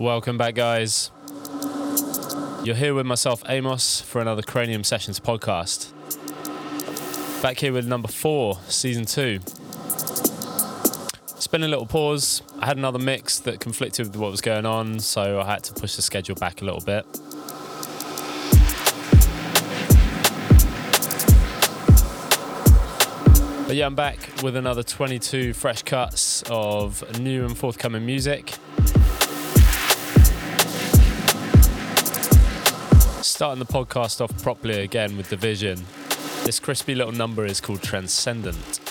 Welcome back, guys. You're here with myself, Amos, for another Cranium Sessions podcast. Back here with number four, season two. It's been a little pause. I had another mix that conflicted with what was going on, so I had to push the schedule back a little bit. But yeah, I'm back with another 22 fresh cuts of new and forthcoming music. Starting the podcast off properly again with Division. This crispy little number is called Transcendent.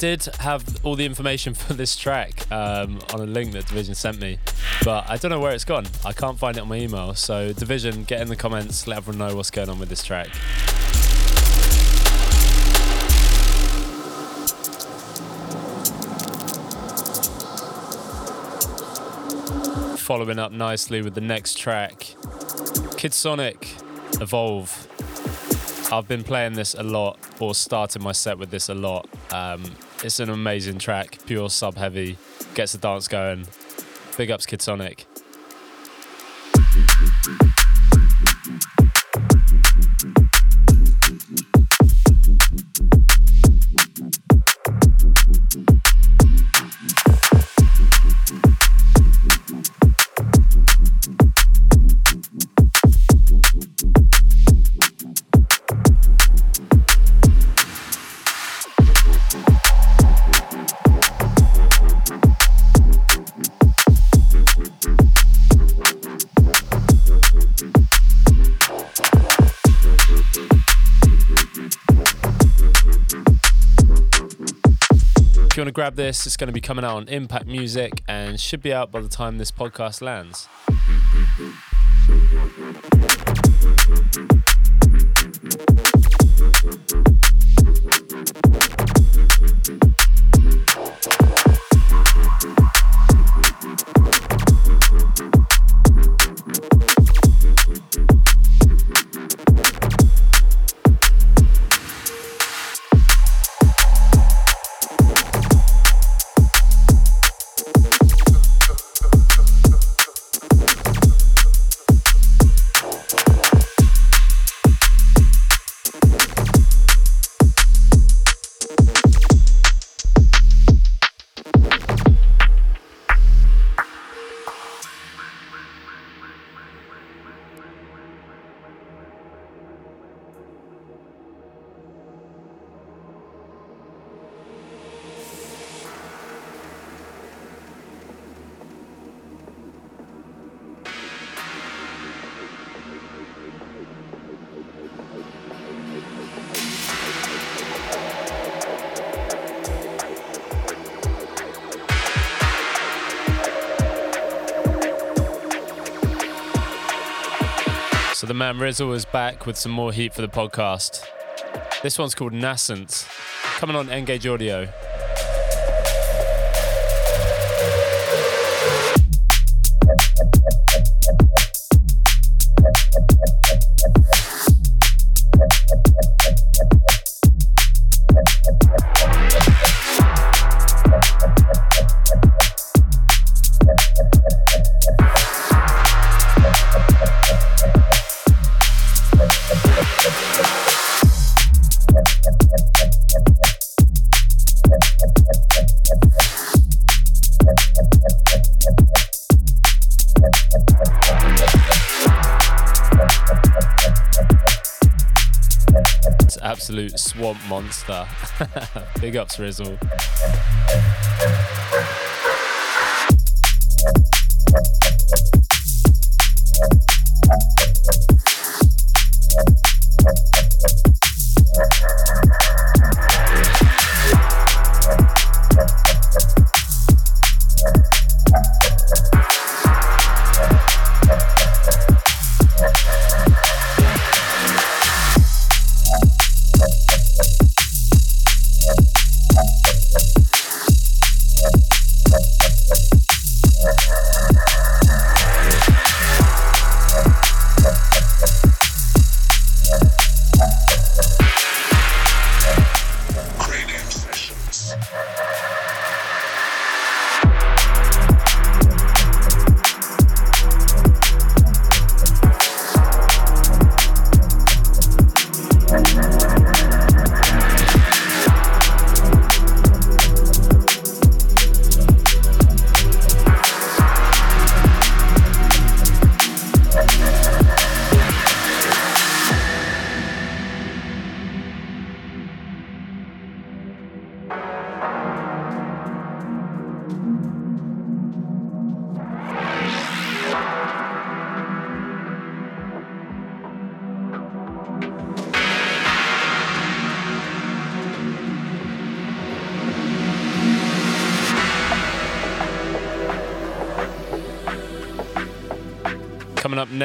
Did have all the information for this track um, on a link that Division sent me, but I don't know where it's gone. I can't find it on my email. So, Division, get in the comments, let everyone know what's going on with this track. Following up nicely with the next track Kid Sonic Evolve. I've been playing this a lot, or starting my set with this a lot. Um, it's an amazing track, pure sub heavy, gets the dance going. Big ups, Kid Sonic. To grab this, it's going to be coming out on Impact Music and should be out by the time this podcast lands. Man Rizzle is back with some more heat for the podcast. This one's called Nascent, coming on Engage Audio. Absolute swamp monster. Big ups, Rizzle.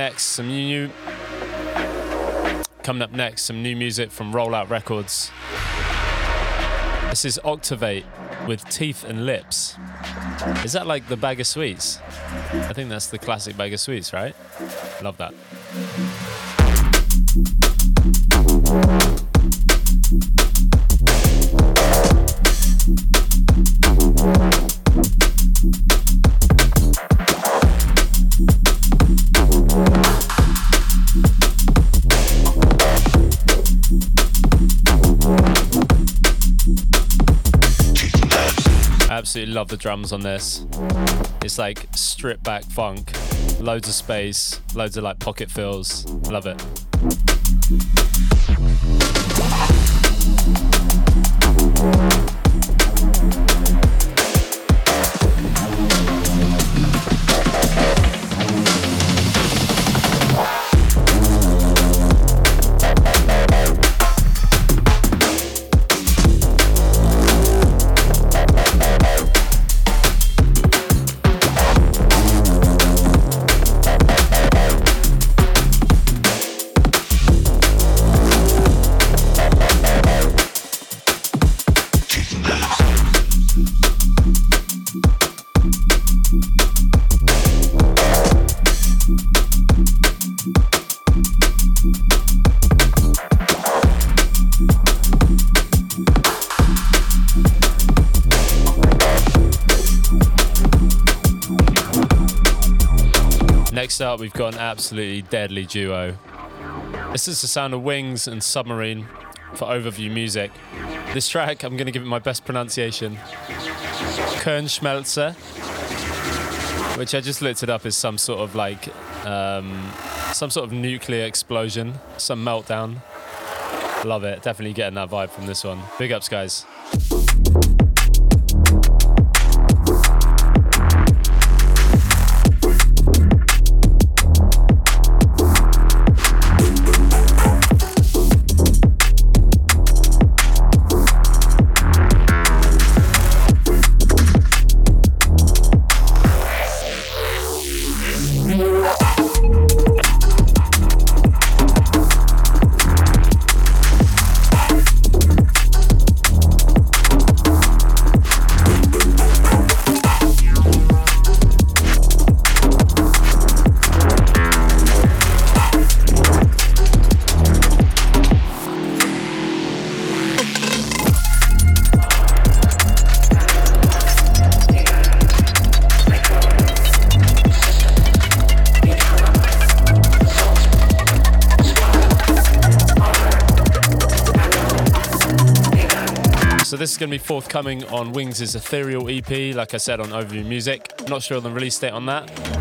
Next, some new. Coming up next, some new music from Rollout Records. This is Octavate with Teeth and Lips. Is that like the bag of sweets? I think that's the classic bag of sweets, right? Love that. Absolutely love the drums on this. It's like stripped back funk, loads of space, loads of like pocket fills. Love it. Up, we've got an absolutely deadly duo. This is the sound of Wings and Submarine for overview music. This track, I'm going to give it my best pronunciation Kernschmelze, which I just looked it up as some sort of like, um, some sort of nuclear explosion, some meltdown. Love it. Definitely getting that vibe from this one. Big ups, guys. Forthcoming on Wings' is Ethereal EP, like I said on Overview Music. Not sure on the release date on that.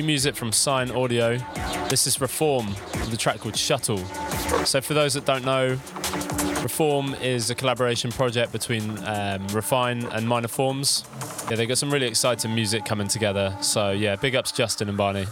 Music from Sign Audio. This is Reform, the track called Shuttle. So, for those that don't know, Reform is a collaboration project between um, Refine and Minor Forms. Yeah, they got some really exciting music coming together. So, yeah, big ups Justin and Barney.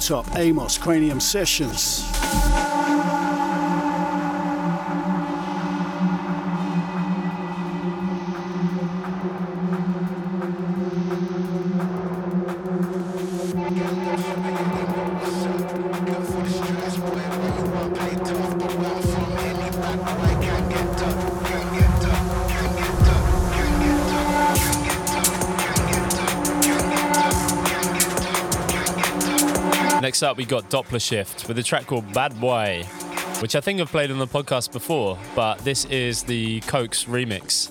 Top Amos Cranium Sessions. Next up, we got Doppler Shift with a track called Bad Boy, which I think I've played on the podcast before, but this is the Cokes remix.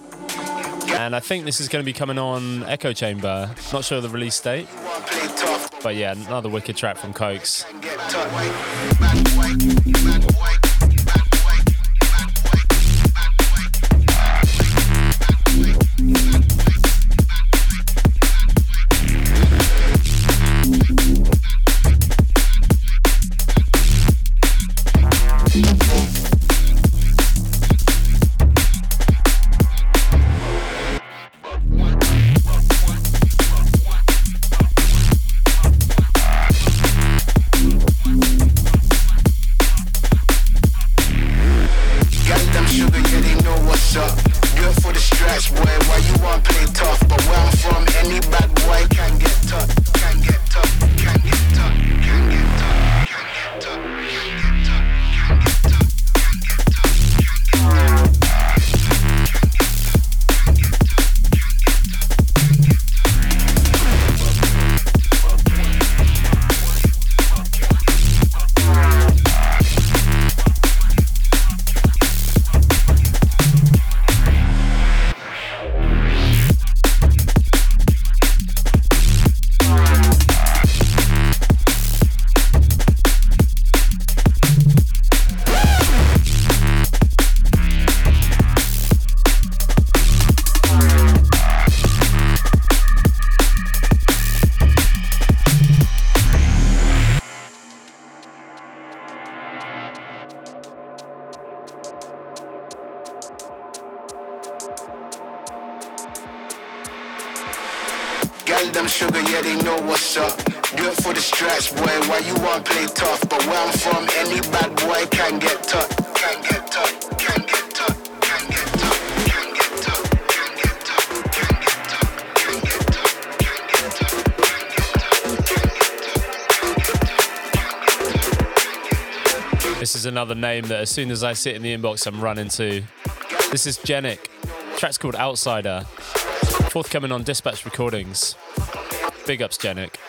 And I think this is going to be coming on Echo Chamber. Not sure the release date. But yeah, another wicked track from Cokes. Another name that as soon as I sit in the inbox, I'm running to. This is Genic. track's called Outsider. Forthcoming on Dispatch Recordings. Big ups, Genic.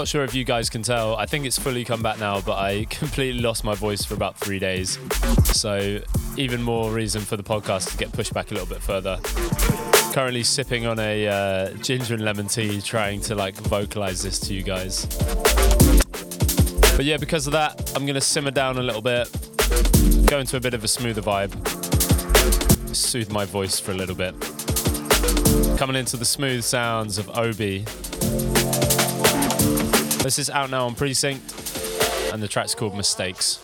Not sure if you guys can tell. I think it's fully come back now, but I completely lost my voice for about three days. So, even more reason for the podcast to get pushed back a little bit further. Currently sipping on a uh, ginger and lemon tea, trying to like vocalize this to you guys. But yeah, because of that, I'm gonna simmer down a little bit, go into a bit of a smoother vibe, soothe my voice for a little bit. Coming into the smooth sounds of Obi. This is out now on Precinct, and the track's called Mistakes.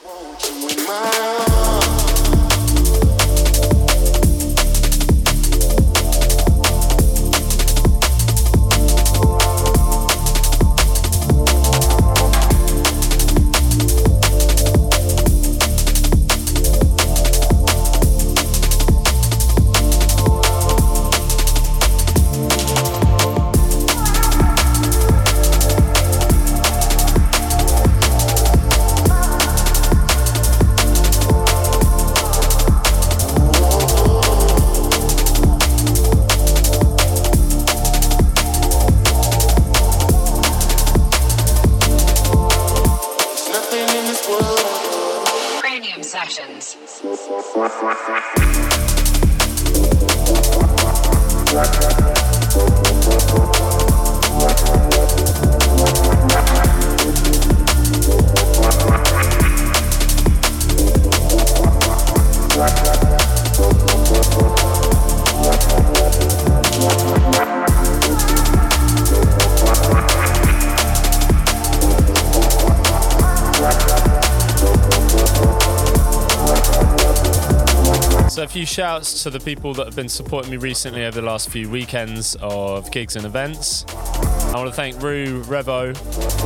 Shouts to the people that have been supporting me recently over the last few weekends of gigs and events. I want to thank Rue Revo,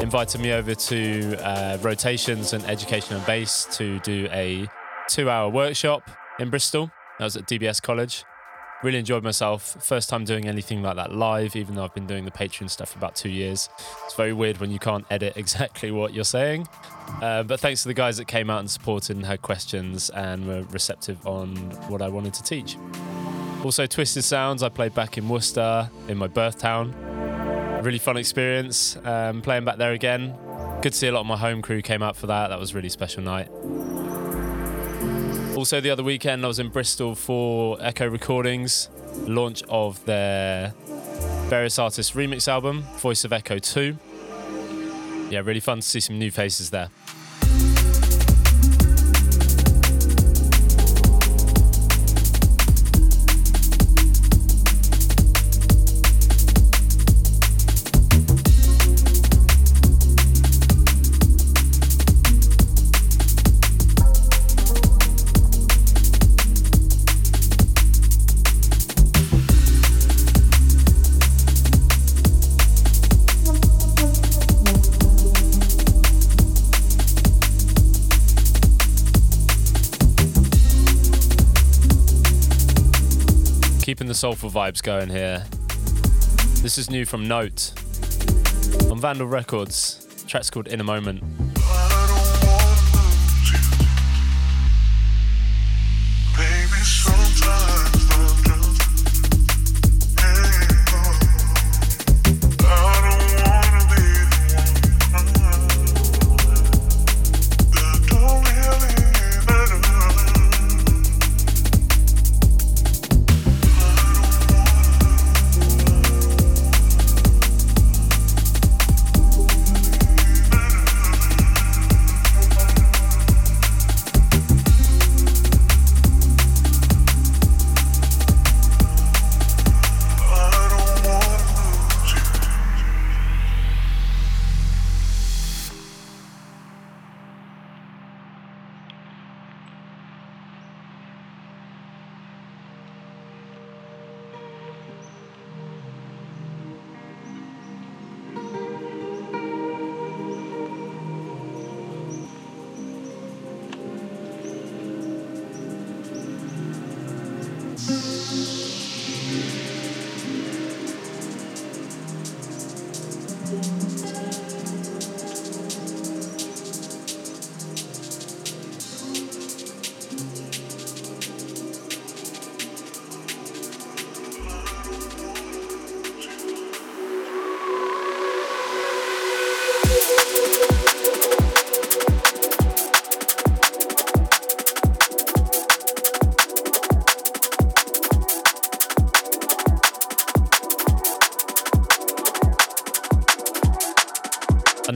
invited me over to uh, Rotations and Education and Bass to do a two hour workshop in Bristol. That was at DBS College. Really enjoyed myself. First time doing anything like that live, even though I've been doing the Patreon stuff for about two years. It's very weird when you can't edit exactly what you're saying. Uh, but thanks to the guys that came out and supported and had questions and were receptive on what I wanted to teach. Also, Twisted Sounds, I played back in Worcester, in my birth town. Really fun experience um, playing back there again. Good to see a lot of my home crew came out for that. That was a really special night. Also, the other weekend, I was in Bristol for Echo Recordings, launch of their various artists remix album, Voice of Echo 2. Yeah, really fun to see some new faces there. The soulful vibes going here. This is new from Note on Vandal Records. The track's called In a Moment.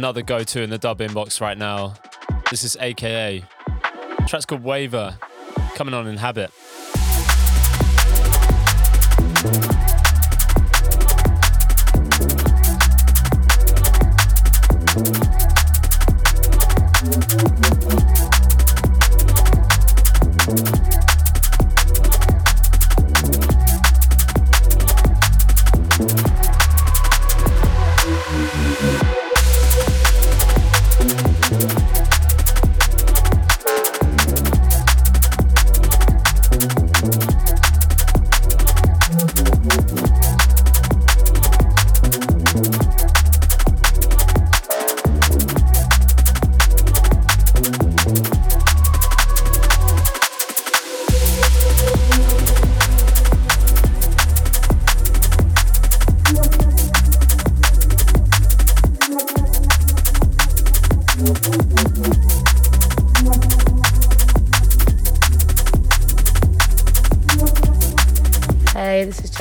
Another go to in the dub inbox right now. This is AKA. The track's called Waver, coming on in Habit.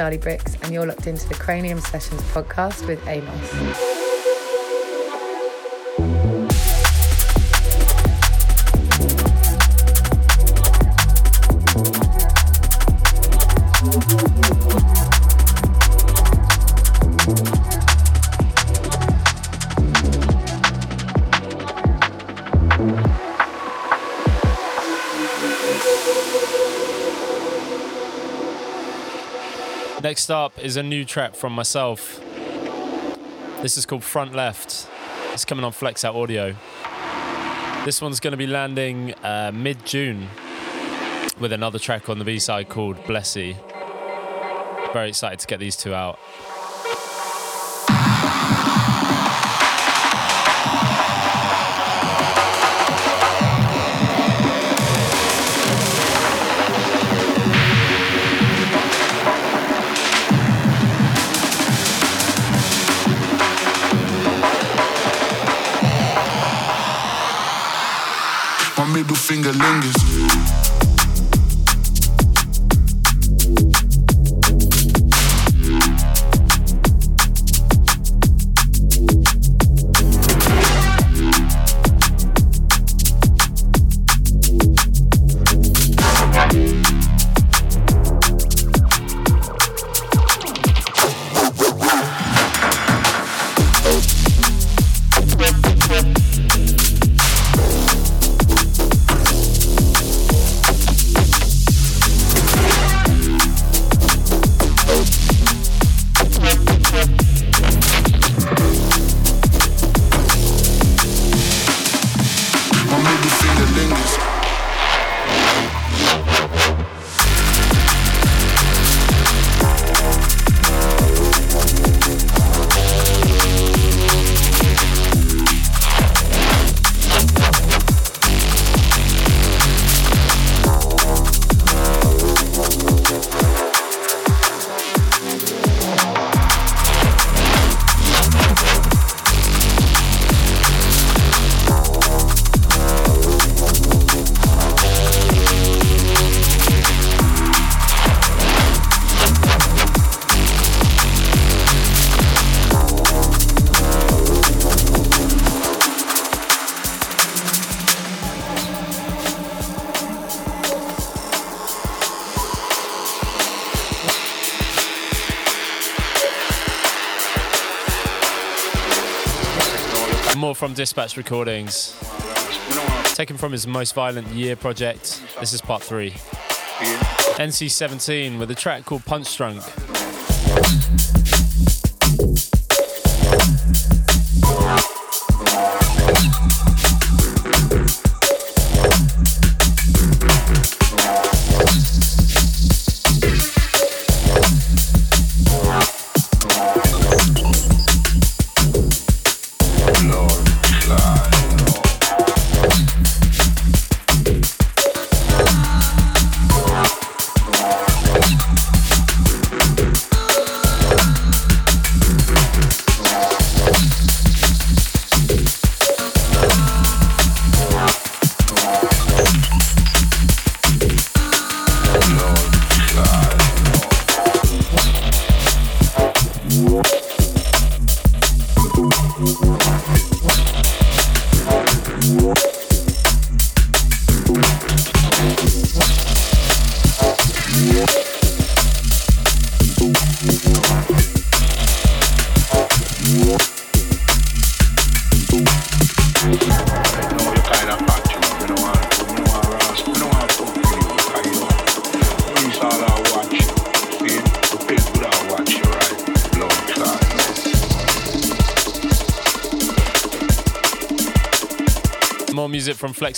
Charlie Bricks, and you're locked into the Cranium Sessions podcast with Amos. Next up is a new track from myself. This is called Front Left. It's coming on Flexout Audio. This one's going to be landing uh, mid June with another track on the B side called Blessy. Very excited to get these two out. Middle from Dispatch Recordings. Taken from his Most Violent Year project. This is part three. NC 17 with a track called Punch Drunk.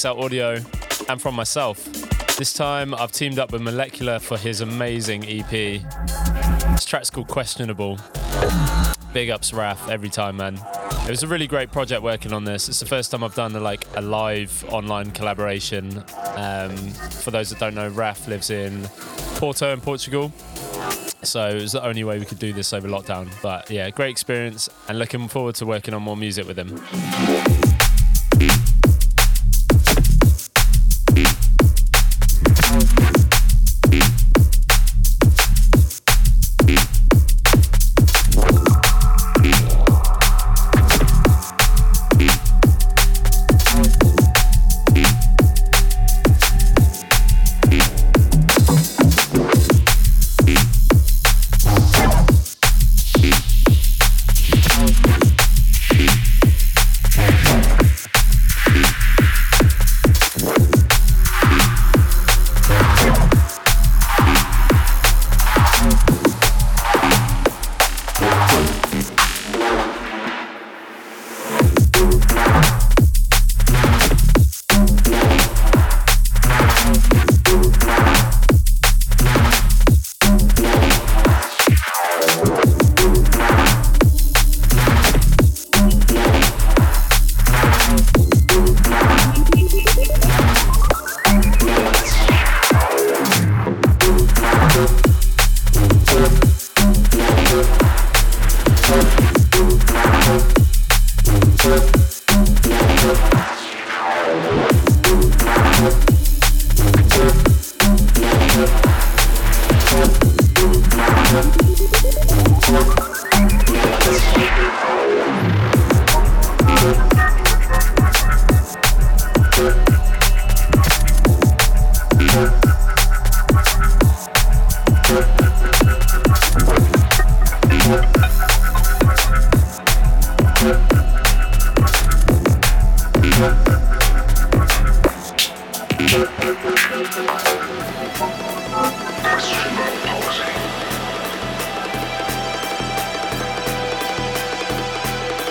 Out Audio and from myself. This time I've teamed up with Molecular for his amazing EP. This track's called Questionable. Big ups Raf every time, man. It was a really great project working on this. It's the first time I've done a, like a live online collaboration. Um, for those that don't know, Raf lives in Porto in Portugal. So it was the only way we could do this over lockdown. But yeah, great experience and looking forward to working on more music with him.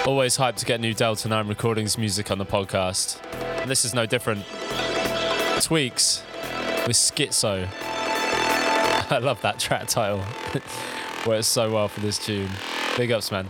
Always hyped to get new Delta 9 recordings music on the podcast. And this is no different. Tweaks with Schizo. I love that track title. Works so well for this tune. Big ups, man.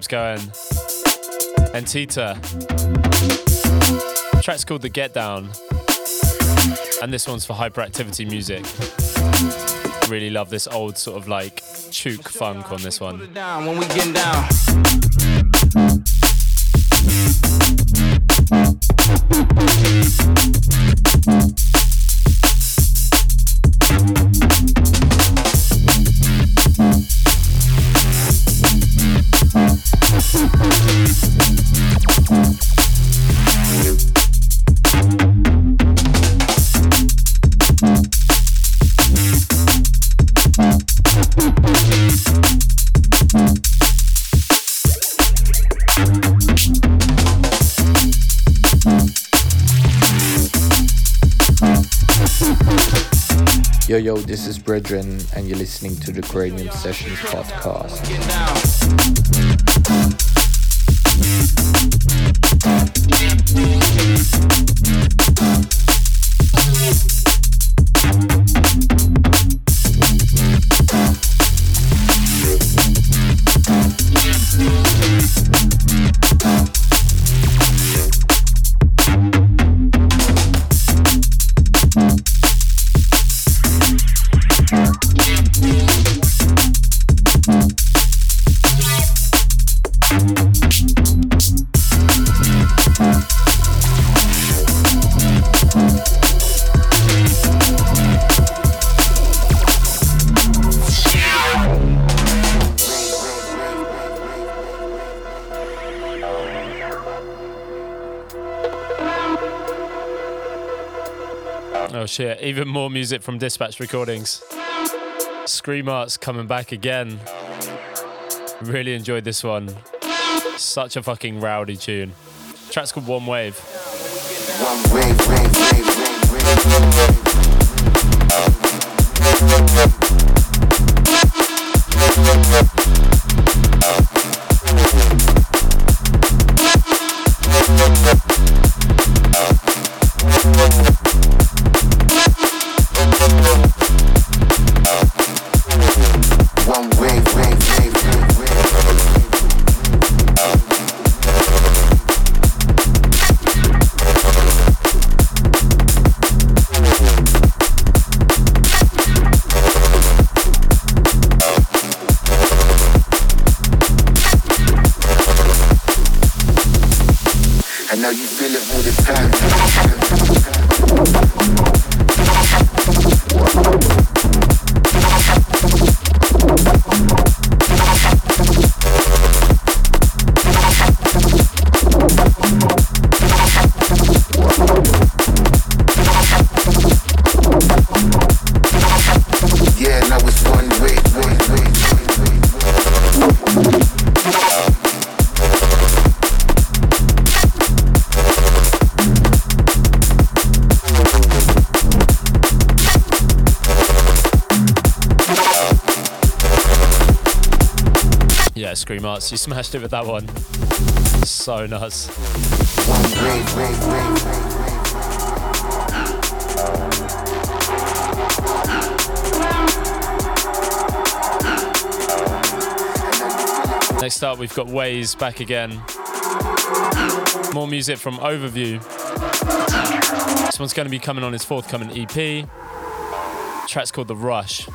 Vibes going. And Tita. track's called The Get Down. And this one's for hyperactivity music. Really love this old sort of like chook funk on this one. Yo, this is Brethren, and you're listening to the Cranium Sessions podcast. Even more music from Dispatch Recordings. Scream Arts coming back again. Really enjoyed this one. Such a fucking rowdy tune. track's called One Wave. One wave, wave, wave, Arts. You smashed it with that one. So nuts. Next up, we've got Ways back again. More music from Overview. This one's going to be coming on his forthcoming EP. The track's called The Rush.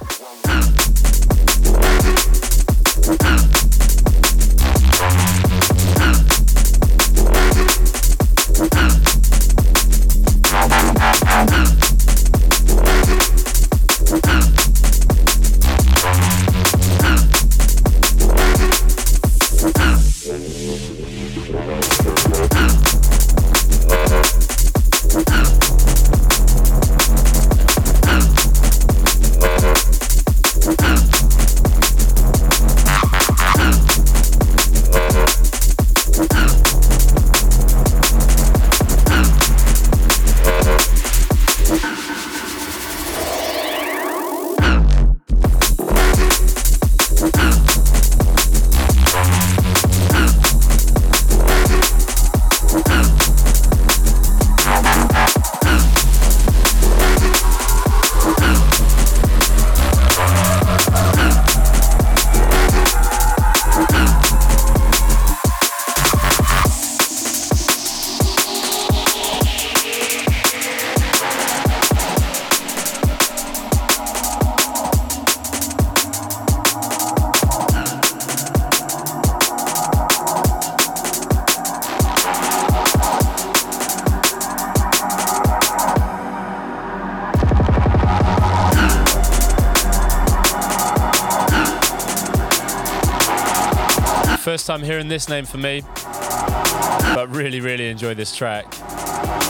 First time hearing this name for me, but really, really enjoy this track.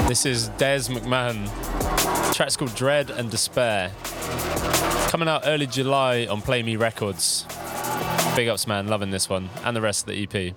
This is Des McMahon. The track's called Dread and Despair. Coming out early July on Play Me Records. Big ups, man. Loving this one and the rest of the EP.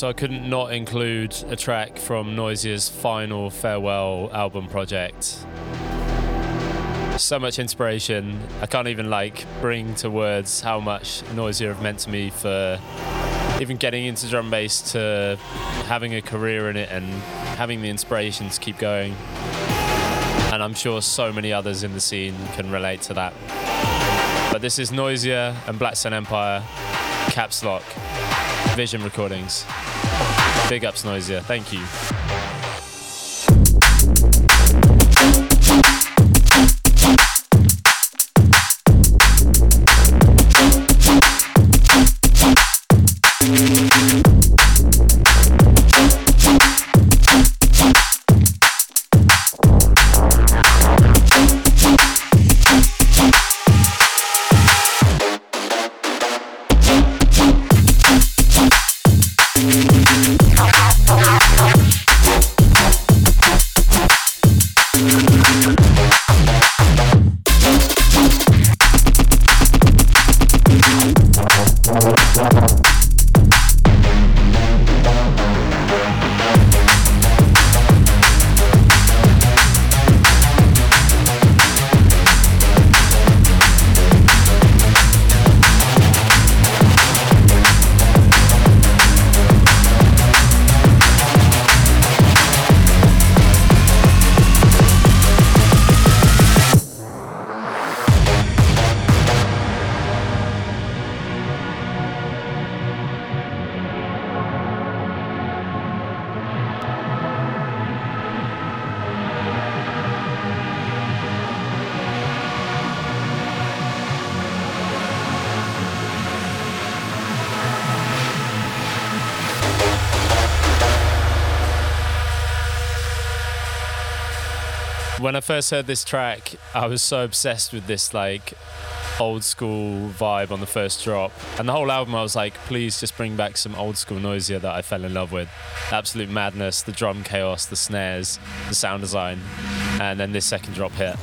So I couldn't not include a track from Noisia's final farewell album project. So much inspiration. I can't even like bring to words how much Noisia have meant to me for even getting into drum bass to having a career in it and having the inspiration to keep going. And I'm sure so many others in the scene can relate to that. But this is Noisia and Black Sun Empire, Caps Lock, Vision Recordings. Big ups, Noisia. Thank you. I first heard this track, I was so obsessed with this like old school vibe on the first drop. And the whole album, I was like, please just bring back some old school Noisia that I fell in love with. Absolute madness, the drum chaos, the snares, the sound design. And then this second drop hit.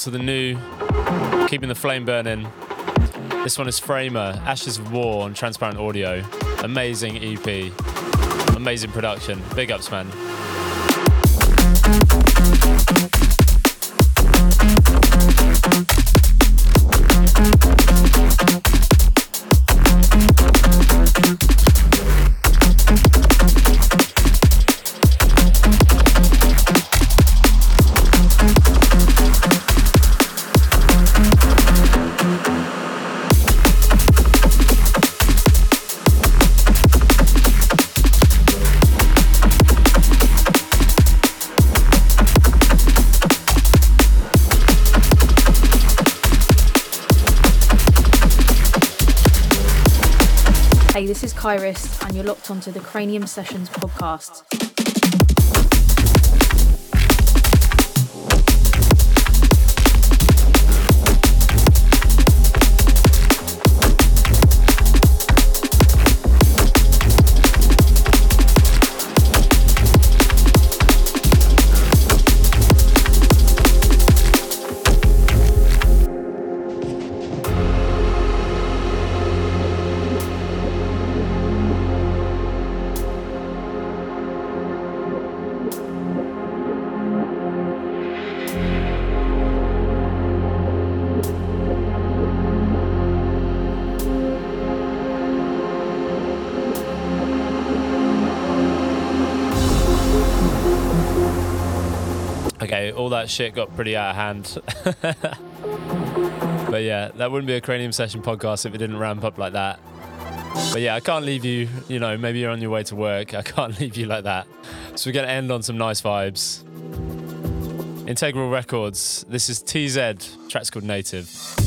To the new, keeping the flame burning. This one is Framer, Ashes of War on Transparent Audio. Amazing EP. Amazing production. Big ups, man. And you're locked onto the Cranium Sessions podcast. All that shit got pretty out of hand. but yeah, that wouldn't be a Cranium Session podcast if it didn't ramp up like that. But yeah, I can't leave you, you know, maybe you're on your way to work. I can't leave you like that. So we're going to end on some nice vibes. Integral Records. This is TZ. Track's called Native.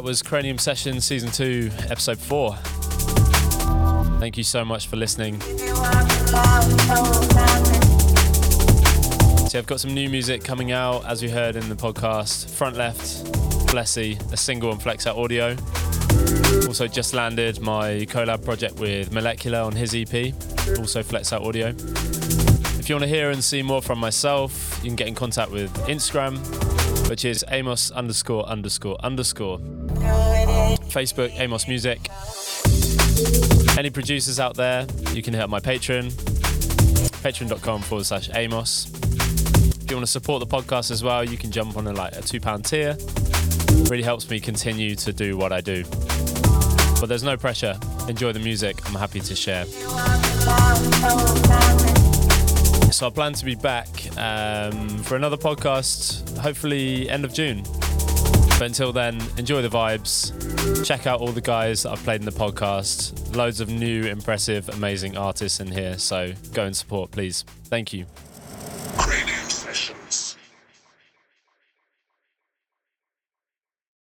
That was Cranium Session Season 2, Episode 4. Thank you so much for listening. See, I've got some new music coming out, as you heard in the podcast. Front Left, Blessy, a single on Flexout Audio. Also, just landed my collab project with Molecular on his EP, also Flexout Audio. If you want to hear and see more from myself, you can get in contact with Instagram, which is Amos underscore underscore underscore. Facebook, Amos Music. Any producers out there, you can hit my Patreon, patreon.com forward slash Amos. If you want to support the podcast as well, you can jump on a like a two pound tier. Really helps me continue to do what I do. But there's no pressure. Enjoy the music. I'm happy to share. So I plan to be back um, for another podcast, hopefully end of June. But until then, enjoy the vibes. Check out all the guys that I've played in the podcast. Loads of new, impressive, amazing artists in here. So go and support, please. Thank you.